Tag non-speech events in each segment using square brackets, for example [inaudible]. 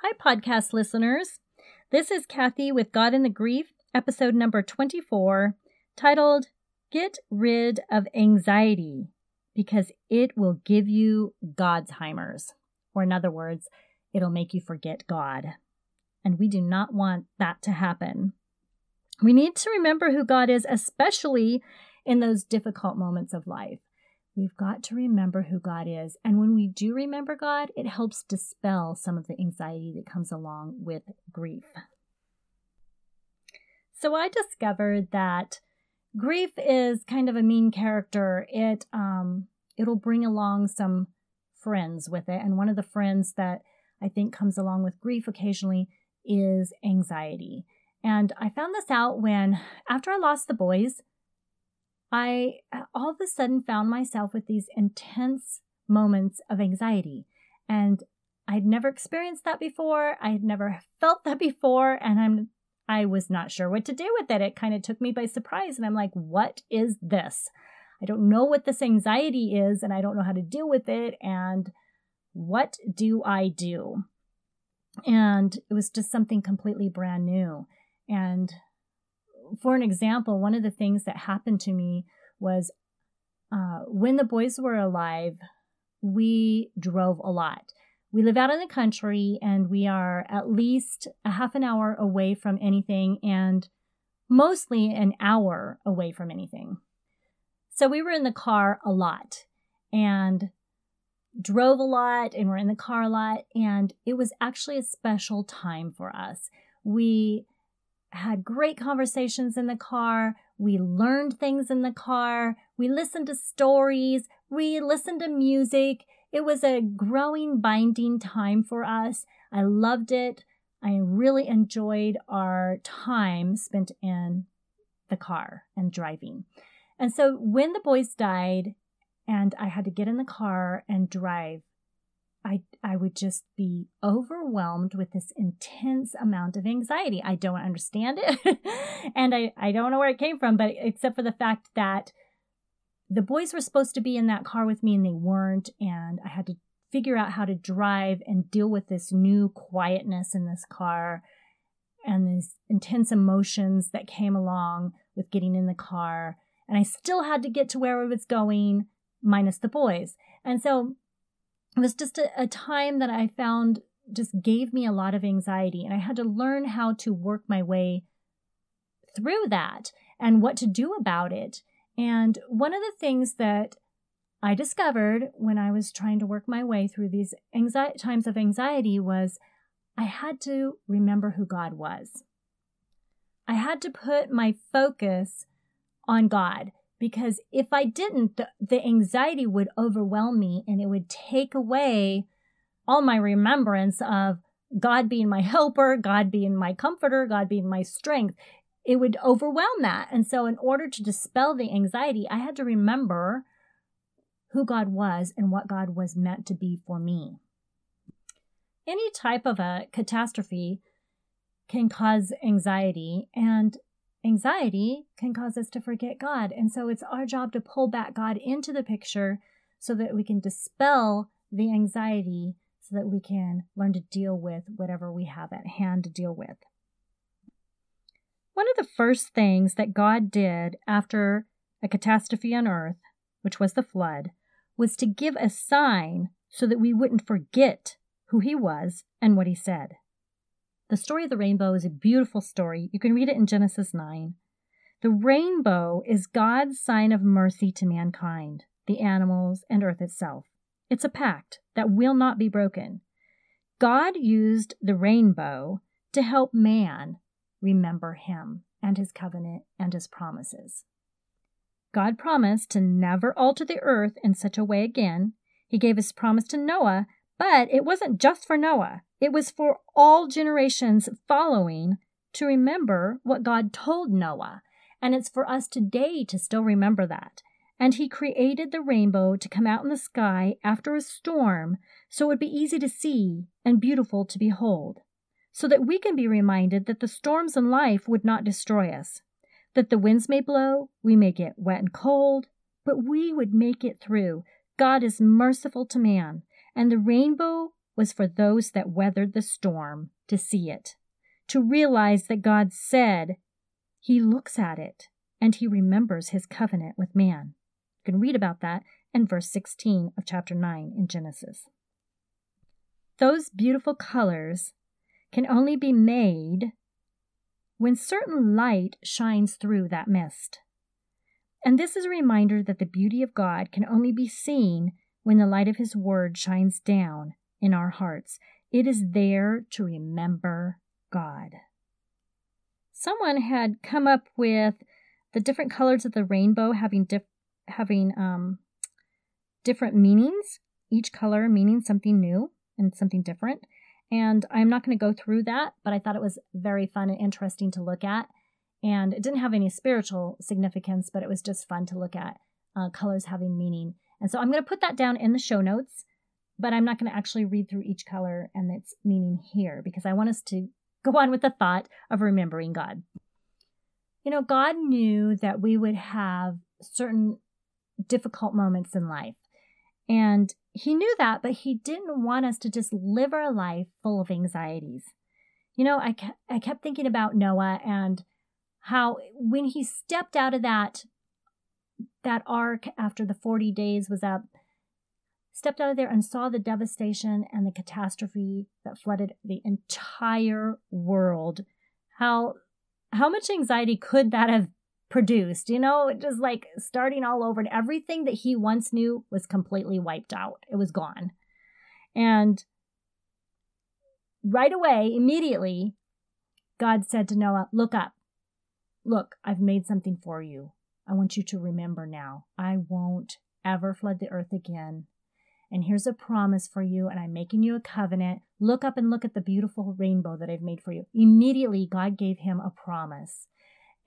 Hi, podcast listeners. This is Kathy with God in the Grief, episode number 24, titled Get Rid of Anxiety because it will give you Godsheimer's. Or, in other words, it'll make you forget God. And we do not want that to happen. We need to remember who God is, especially in those difficult moments of life. We've got to remember who God is. And when we do remember God, it helps dispel some of the anxiety that comes along with grief. So I discovered that grief is kind of a mean character. It um it'll bring along some friends with it. And one of the friends that I think comes along with grief occasionally is anxiety. And I found this out when after I lost the boys, I uh, all of a sudden found myself with these intense moments of anxiety. And I'd never experienced that before. I had never felt that before. And I'm I was not sure what to do with it. It kind of took me by surprise. And I'm like, what is this? I don't know what this anxiety is, and I don't know how to deal with it. And what do I do? And it was just something completely brand new. And for an example, one of the things that happened to me was uh, when the boys were alive, we drove a lot. We live out in the country and we are at least a half an hour away from anything and mostly an hour away from anything. So we were in the car a lot and drove a lot and were in the car a lot. And it was actually a special time for us. We had great conversations in the car. We learned things in the car. We listened to stories. We listened to music. It was a growing, binding time for us. I loved it. I really enjoyed our time spent in the car and driving. And so when the boys died and I had to get in the car and drive, I, I would just be overwhelmed with this intense amount of anxiety. I don't understand it. [laughs] and I, I don't know where it came from, but except for the fact that the boys were supposed to be in that car with me and they weren't. And I had to figure out how to drive and deal with this new quietness in this car and these intense emotions that came along with getting in the car. And I still had to get to where I was going, minus the boys. And so it was just a, a time that I found just gave me a lot of anxiety. And I had to learn how to work my way through that and what to do about it. And one of the things that I discovered when I was trying to work my way through these anxiety, times of anxiety was I had to remember who God was. I had to put my focus on God because if I didn't, the, the anxiety would overwhelm me and it would take away all my remembrance of God being my helper, God being my comforter, God being my strength. It would overwhelm that. And so, in order to dispel the anxiety, I had to remember who God was and what God was meant to be for me. Any type of a catastrophe can cause anxiety, and Anxiety can cause us to forget God. And so it's our job to pull back God into the picture so that we can dispel the anxiety so that we can learn to deal with whatever we have at hand to deal with. One of the first things that God did after a catastrophe on earth, which was the flood, was to give a sign so that we wouldn't forget who he was and what he said. The story of the rainbow is a beautiful story. You can read it in Genesis 9. The rainbow is God's sign of mercy to mankind, the animals, and earth itself. It's a pact that will not be broken. God used the rainbow to help man remember him and his covenant and his promises. God promised to never alter the earth in such a way again. He gave his promise to Noah, but it wasn't just for Noah. It was for all generations following to remember what God told Noah. And it's for us today to still remember that. And he created the rainbow to come out in the sky after a storm so it would be easy to see and beautiful to behold. So that we can be reminded that the storms in life would not destroy us. That the winds may blow, we may get wet and cold, but we would make it through. God is merciful to man, and the rainbow was for those that weathered the storm to see it, to realize that God said he looks at it and he remembers his covenant with man. You can read about that in verse 16 of chapter 9 in Genesis. Those beautiful colors can only be made when certain light shines through that mist. And this is a reminder that the beauty of God can only be seen when the light of His Word shines down in our hearts. It is there to remember God. Someone had come up with the different colors of the rainbow having having um, different meanings, each color meaning something new and something different. And I'm not going to go through that, but I thought it was very fun and interesting to look at. And it didn't have any spiritual significance, but it was just fun to look at uh, colors having meaning. And so I'm going to put that down in the show notes, but I'm not going to actually read through each color and its meaning here because I want us to go on with the thought of remembering God. You know, God knew that we would have certain difficult moments in life. And he knew that, but he didn't want us to just live our life full of anxieties. You know, I, I kept thinking about Noah and how when he stepped out of that that ark after the 40 days was up stepped out of there and saw the devastation and the catastrophe that flooded the entire world. How how much anxiety could that have produced you know? Just like starting all over and everything that he once knew was completely wiped out. It was gone. And right away immediately god said to noah look up. Look, I've made something for you. I want you to remember now. I won't ever flood the earth again. And here's a promise for you, and I'm making you a covenant. Look up and look at the beautiful rainbow that I've made for you. Immediately, God gave him a promise.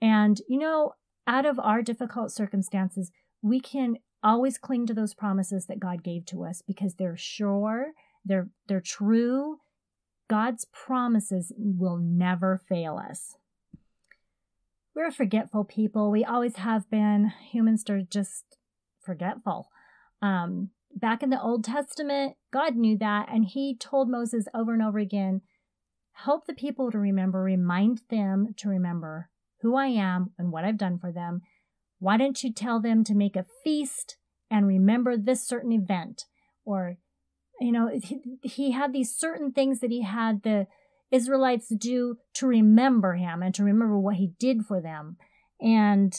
And, you know, out of our difficult circumstances, we can always cling to those promises that God gave to us because they're sure, they're, they're true. God's promises will never fail us. We're a forgetful people. We always have been. Humans are just forgetful. Um, back in the Old Testament, God knew that, and He told Moses over and over again help the people to remember, remind them to remember who I am and what I've done for them. Why don't you tell them to make a feast and remember this certain event? Or, you know, he, he had these certain things that he had the Israelites do to remember him and to remember what he did for them. And,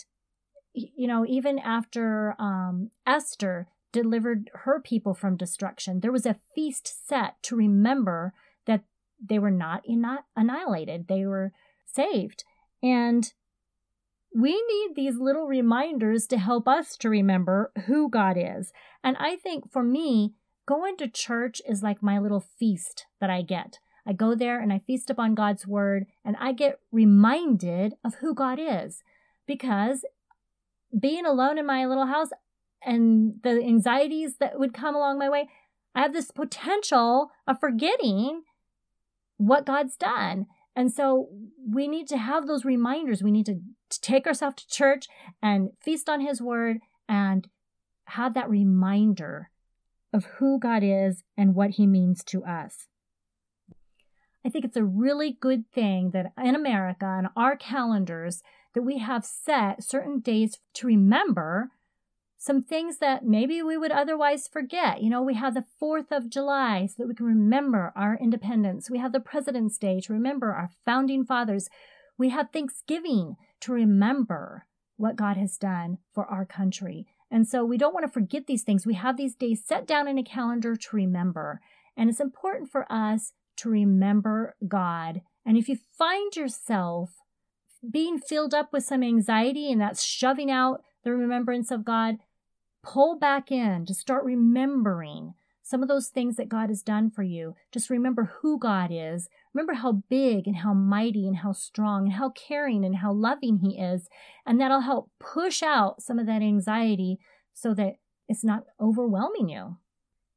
you know, even after um, Esther delivered her people from destruction, there was a feast set to remember that they were not annihilated, they were saved. And we need these little reminders to help us to remember who God is. And I think for me, going to church is like my little feast that I get. I go there and I feast upon God's word and I get reminded of who God is because being alone in my little house and the anxieties that would come along my way, I have this potential of forgetting what God's done. And so we need to have those reminders. We need to, take ourselves to church and feast on his word and have that reminder of who God is and what he means to us. I think it's a really good thing that in America, on our calendars, that we have set certain days to remember some things that maybe we would otherwise forget. You know, we have the 4th of July so that we can remember our independence. We have the President's Day to remember our founding fathers. We have Thanksgiving to remember what God has done for our country. And so we don't want to forget these things. We have these days set down in a calendar to remember. And it's important for us to remember God. And if you find yourself being filled up with some anxiety and that's shoving out the remembrance of God, pull back in to start remembering some of those things that God has done for you. Just remember who God is. Remember how big and how mighty and how strong and how caring and how loving He is. And that'll help push out some of that anxiety so that it's not overwhelming you.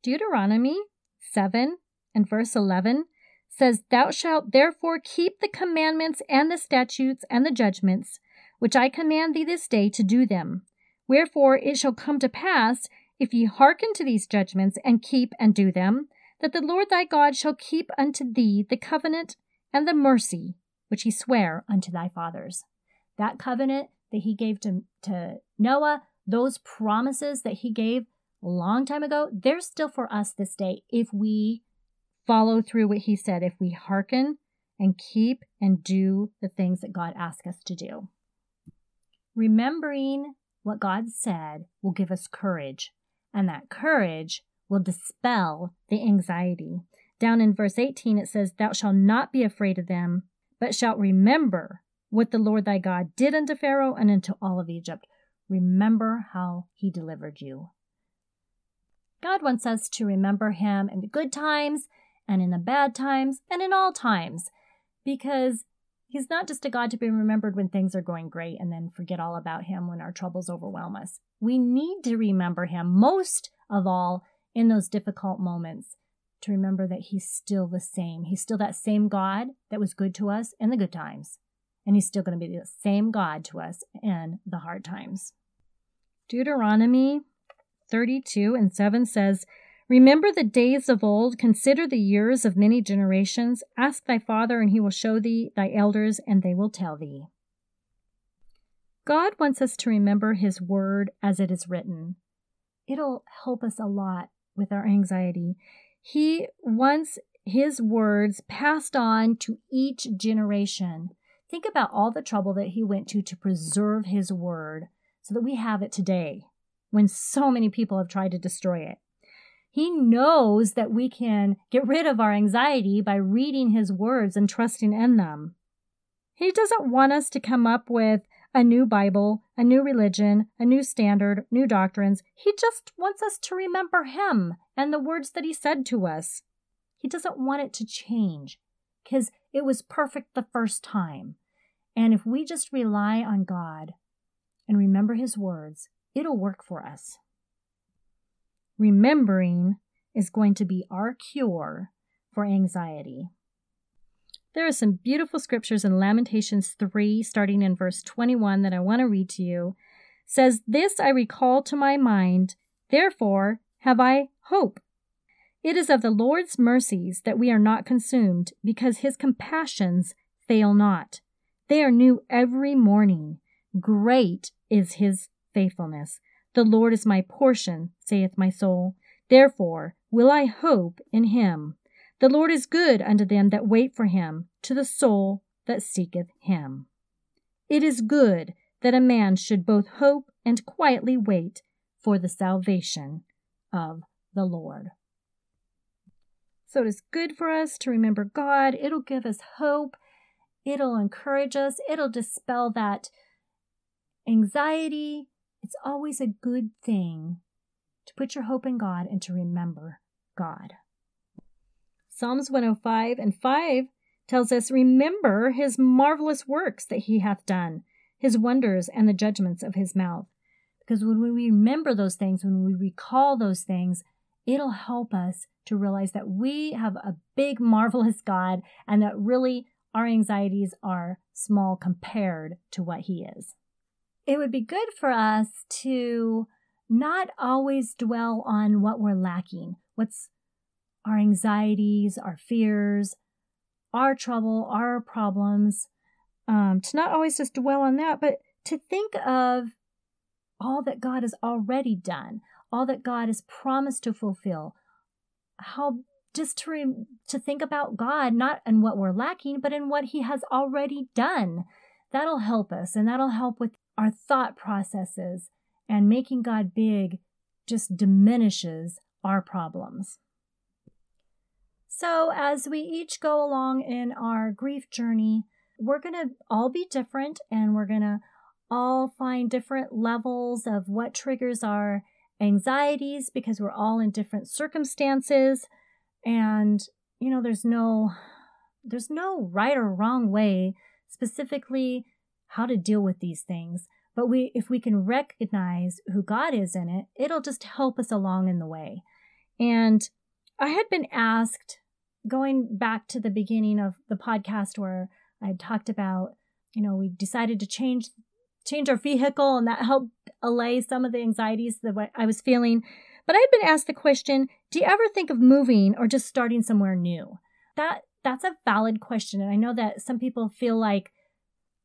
Deuteronomy 7 and verse 11 says, Thou shalt therefore keep the commandments and the statutes and the judgments, which I command thee this day to do them. Wherefore it shall come to pass, if ye hearken to these judgments and keep and do them, that the Lord thy God shall keep unto thee the covenant and the mercy which he sware unto thy fathers. That covenant that he gave to, to Noah, those promises that he gave a long time ago, they're still for us this day if we follow through what he said, if we hearken and keep and do the things that God asks us to do. Remembering what God said will give us courage, and that courage will dispel the anxiety. Down in verse 18, it says, Thou shalt not be afraid of them, but shalt remember what the Lord thy God did unto Pharaoh and unto all of Egypt. Remember how he delivered you. God wants us to remember him in the good times and in the bad times and in all times because he's not just a God to be remembered when things are going great and then forget all about him when our troubles overwhelm us. We need to remember him most of all in those difficult moments to remember that he's still the same. He's still that same God that was good to us in the good times. And he's still going to be the same God to us in the hard times. Deuteronomy 32 and 7 says, Remember the days of old, consider the years of many generations. Ask thy father, and he will show thee thy elders, and they will tell thee. God wants us to remember his word as it is written. It'll help us a lot with our anxiety. He wants his words passed on to each generation. Think about all the trouble that he went to to preserve his word so that we have it today when so many people have tried to destroy it. He knows that we can get rid of our anxiety by reading his words and trusting in them. He doesn't want us to come up with a new Bible, a new religion, a new standard, new doctrines. He just wants us to remember him and the words that he said to us. He doesn't want it to change because it was perfect the first time. And if we just rely on God and remember his words, it'll work for us remembering is going to be our cure for anxiety. There are some beautiful scriptures in Lamentations 3, starting in verse 21, that I want to read to you. It says, This I recall to my mind, therefore have I hope. It is of the Lord's mercies that we are not consumed, because his compassions fail not. They are new every morning. Great is his faithfulness. The Lord is my portion, saith my soul. Therefore will I hope in him. The Lord is good unto them that wait for him, to the soul that seeketh him. It is good that a man should both hope and quietly wait for the salvation of the Lord. So it is good for us to remember God. It'll give us hope. It'll encourage us. It'll dispel that anxiety, it's always a good thing to put your hope in God and to remember God. Psalms 105 and 5 tells us, Remember his marvelous works that he hath done, his wonders and the judgments of his mouth. Because when we remember those things, when we recall those things, it'll help us to realize that we have a big, marvelous God and that really our anxieties are small compared to what he is it would be good for us to not always dwell on what we're lacking, what's our anxieties, our fears, our trouble, our problems, um, to not always just dwell on that, but to think of all that God has already done, all that God has promised to fulfill. How just to re- to think about God not in what we're lacking, but in what He has already done. That'll help us, and that'll help with our thought processes and making God big just diminishes our problems. So, as we each go along in our grief journey, we're going to all be different and we're going to all find different levels of what triggers our anxieties because we're all in different circumstances and you know there's no there's no right or wrong way specifically how to deal with these things. But we, if we can recognize who God is in it, it'll just help us along in the way. And I had been asked, going back to the beginning of the podcast where I talked about, you know, we decided to change change our vehicle and that helped allay some of the anxieties that I was feeling. But I'd been asked the question, Do you ever think of moving or just starting somewhere new? That that's a valid question and I know that some people feel like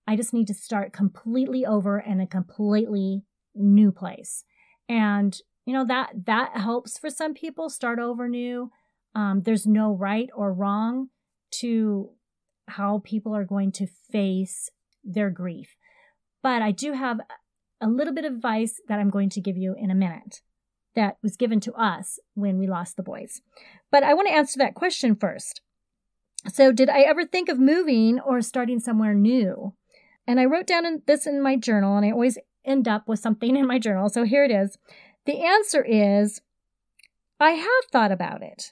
I just need to start completely over in a completely new place. And you know that that helps for some people start over new. Um, there's no right or wrong to how people are going to face their grief. But I do have a little bit of advice that I'm going to give you in a minute that was given to us when we lost the boys. But I want to answer that question first. So, did I ever think of moving or starting somewhere new? And I wrote down in, this in my journal, and I always end up with something in my journal. So, here it is. The answer is I have thought about it.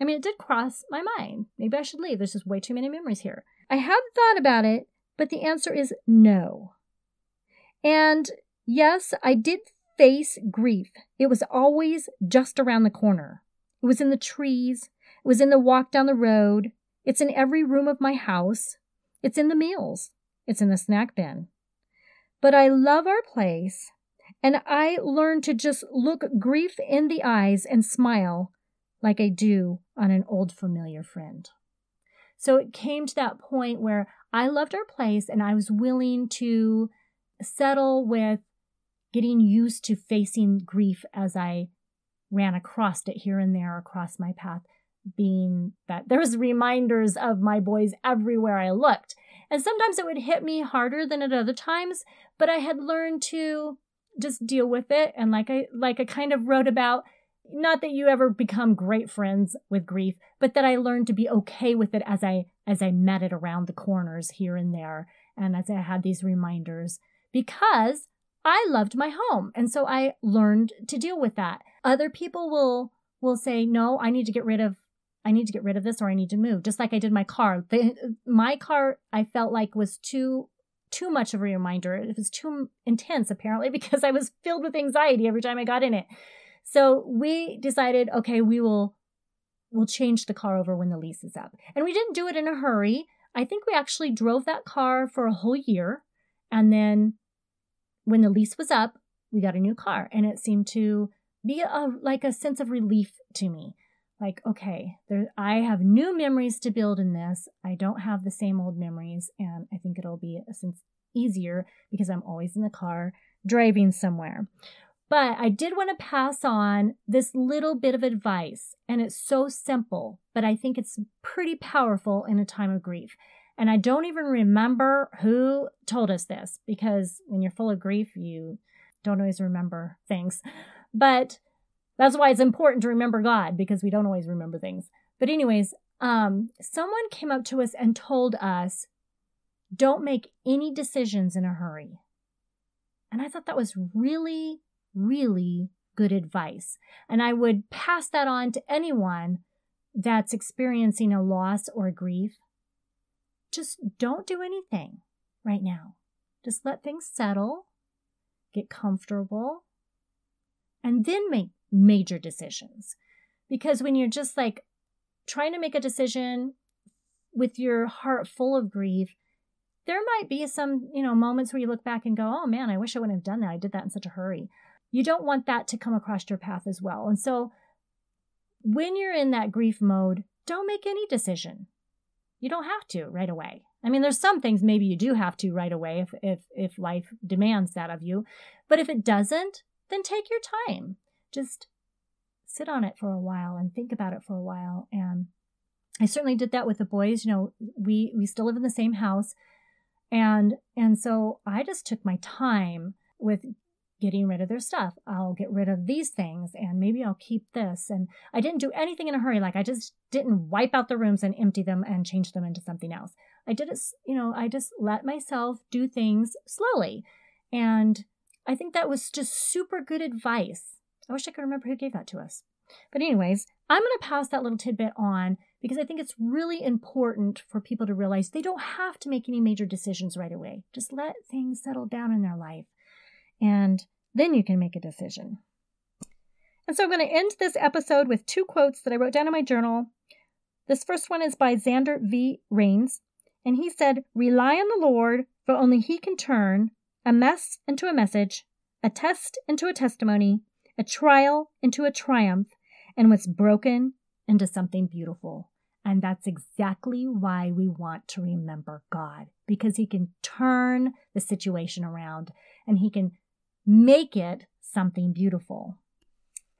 I mean, it did cross my mind. Maybe I should leave. There's just way too many memories here. I have thought about it, but the answer is no. And yes, I did face grief. It was always just around the corner. It was in the trees. It was in the walk down the road. It's in every room of my house. It's in the meals. It's in the snack bin. But I love our place, and I learned to just look grief in the eyes and smile like I do on an old familiar friend. So it came to that point where I loved our place and I was willing to settle with getting used to facing grief as I ran across it here and there across my path, being that there was reminders of my boys everywhere I looked. And sometimes it would hit me harder than at other times, but I had learned to just deal with it. And like I like I kind of wrote about, not that you ever become great friends with grief, but that I learned to be okay with it as I as I met it around the corners here and there, and as I had these reminders because I loved my home. And so I learned to deal with that. Other people will will say, "No, I need to get rid of I need to get rid of this or I need to move." Just like I did my car. The, my car I felt like was too too much of a reminder. It was too intense apparently [laughs] because I was filled with anxiety every time I got in it. So we decided, okay, we will we'll change the car over when the lease is up. And we didn't do it in a hurry. I think we actually drove that car for a whole year and then when the lease was up, we got a new car and it seemed to be a, like a sense of relief to me. Like, okay, there, I have new memories to build in this. I don't have the same old memories. And I think it'll be uh, sense easier because I'm always in the car driving somewhere. But I did want to pass on this little bit of advice, and it's so simple, but I think it's pretty powerful in a time of grief. And I don't even remember who told us this because when you're full of grief, you don't always remember things. But that's why it's important to remember God because we don't always remember things. But, anyways, um, someone came up to us and told us, don't make any decisions in a hurry. And I thought that was really, really good advice. And I would pass that on to anyone that's experiencing a loss or grief just don't do anything right now. Just let things settle, get comfortable, and then make major decisions. Because when you're just like trying to make a decision with your heart full of grief, there might be some, you know, moments where you look back and go, oh man, I wish I wouldn't have done that. I did that in such a hurry. You don't want that to come across your path as well. And so when you're in that grief mode, don't make any decision you don't have to right away. I mean, there's some things maybe you do have to right away if if if life demands that of you. But if it doesn't, then take your time. Just sit on it for a while and think about it for a while. And I certainly did that with the boys. You know, we we still live in the same house. And and so I just took my time with getting rid of their stuff. I'll get rid of these things and maybe I'll keep this. And I didn't do anything in a hurry. Like I just didn't wipe out the rooms and empty them and change them into something else. I did it, you know, I just let myself do things slowly. And I think that was just super good advice. I wish I could remember who gave that to us. But, anyways, I'm going to pass that little tidbit on because I think it's really important for people to realize they don't have to make any major decisions right away. Just let things settle down in their life and then you can make a decision. And so I'm going to end this episode with two quotes that I wrote down in my journal. This first one is by Xander V. Rains, and he said, Rely on the Lord, for only He can turn a mess into a message, a test into a testimony, a trial into a triumph, and what's broken into something beautiful. And that's exactly why we want to remember God, because He can turn the situation around and He can make it something beautiful.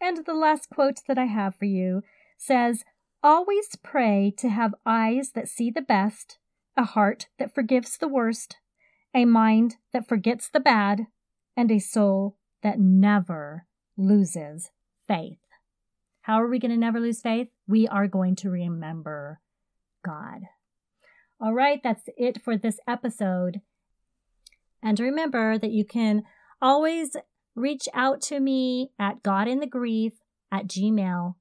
And the last quote that I have for you says, Always pray to have eyes that see the best, a heart that forgives the worst, a mind that forgets the bad, and a soul that never loses faith. How are we going to never lose faith? We are going to remember God. All right, that's it for this episode. And remember that you can always reach out to me at godinthegrief at gmail.com.